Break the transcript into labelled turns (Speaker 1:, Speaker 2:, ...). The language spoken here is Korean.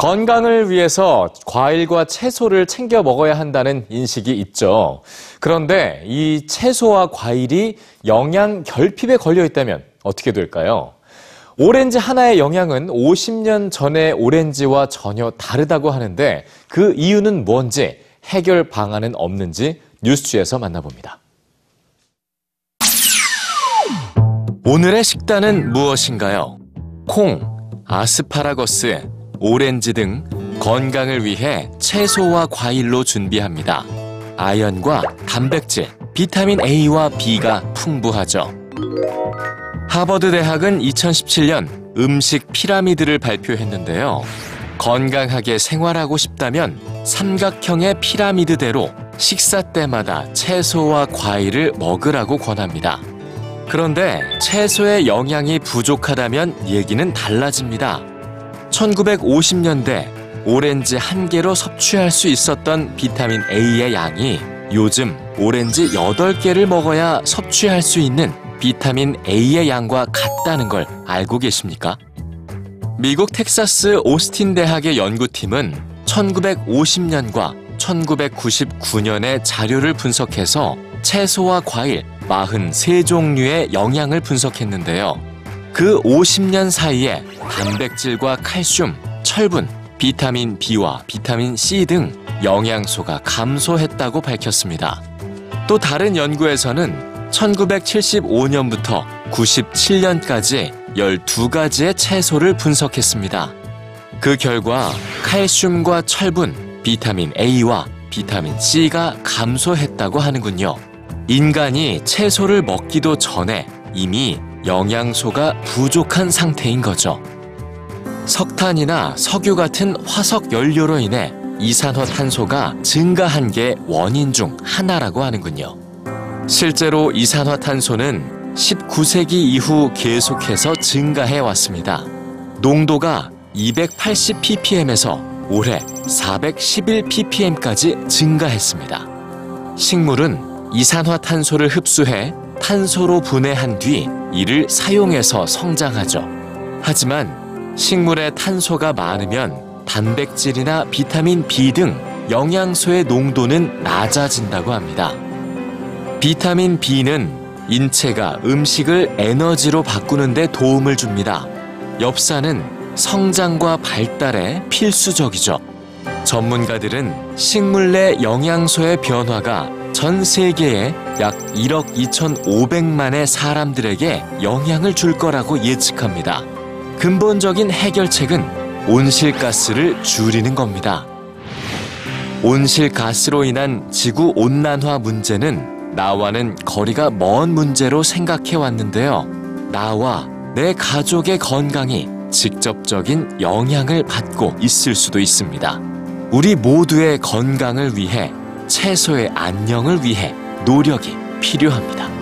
Speaker 1: 건강을 위해서 과일과 채소를 챙겨 먹어야 한다는 인식이 있죠. 그런데 이 채소와 과일이 영양 결핍에 걸려 있다면 어떻게 될까요? 오렌지 하나의 영양은 50년 전의 오렌지와 전혀 다르다고 하는데 그 이유는 뭔지 해결 방안은 없는지 뉴스지에서 만나봅니다. 오늘의 식단은 무엇인가요? 콩, 아스파라거스, 오렌지 등 건강을 위해 채소와 과일로 준비합니다. 아연과 단백질, 비타민 A와 B가 풍부하죠. 하버드 대학은 2017년 음식 피라미드를 발표했는데요. 건강하게 생활하고 싶다면 삼각형의 피라미드대로 식사 때마다 채소와 과일을 먹으라고 권합니다. 그런데 채소의 영양이 부족하다면 얘기는 달라집니다. 1950년대 오렌지 한 개로 섭취할 수 있었던 비타민 A의 양이 요즘 오렌지 8개를 먹어야 섭취할 수 있는 비타민 A의 양과 같다는 걸 알고 계십니까? 미국 텍사스 오스틴 대학의 연구팀은 1950년과 1999년의 자료를 분석해서 채소와 과일 43종류의 영양을 분석했는데요. 그 50년 사이에 단백질과 칼슘, 철분, 비타민 B와 비타민 C 등 영양소가 감소했다고 밝혔습니다. 또 다른 연구에서는 1975년부터 97년까지 12가지의 채소를 분석했습니다. 그 결과 칼슘과 철분, 비타민 A와 비타민 C가 감소했다고 하는군요. 인간이 채소를 먹기도 전에 이미 영양소가 부족한 상태인 거죠. 석탄이나 석유 같은 화석 연료로 인해 이산화탄소가 증가한 게 원인 중 하나라고 하는군요. 실제로 이산화탄소는 19세기 이후 계속해서 증가해 왔습니다. 농도가 280ppm에서 올해 411ppm까지 증가했습니다. 식물은 이산화탄소를 흡수해 탄소로 분해한 뒤 이를 사용해서 성장하죠. 하지만 식물에 탄소가 많으면 단백질이나 비타민 B 등 영양소의 농도는 낮아진다고 합니다. 비타민 B는 인체가 음식을 에너지로 바꾸는데 도움을 줍니다. 엽산은 성장과 발달에 필수적이죠. 전문가들은 식물 내 영양소의 변화가 전 세계에 약 1억 2,500만의 사람들에게 영향을 줄 거라고 예측합니다. 근본적인 해결책은 온실가스를 줄이는 겁니다. 온실가스로 인한 지구 온난화 문제는 나와는 거리가 먼 문제로 생각해 왔는데요. 나와 내 가족의 건강이 직접적인 영향을 받고 있을 수도 있습니다. 우리 모두의 건강을 위해 채소의 안녕을 위해 노력이 필요합니다.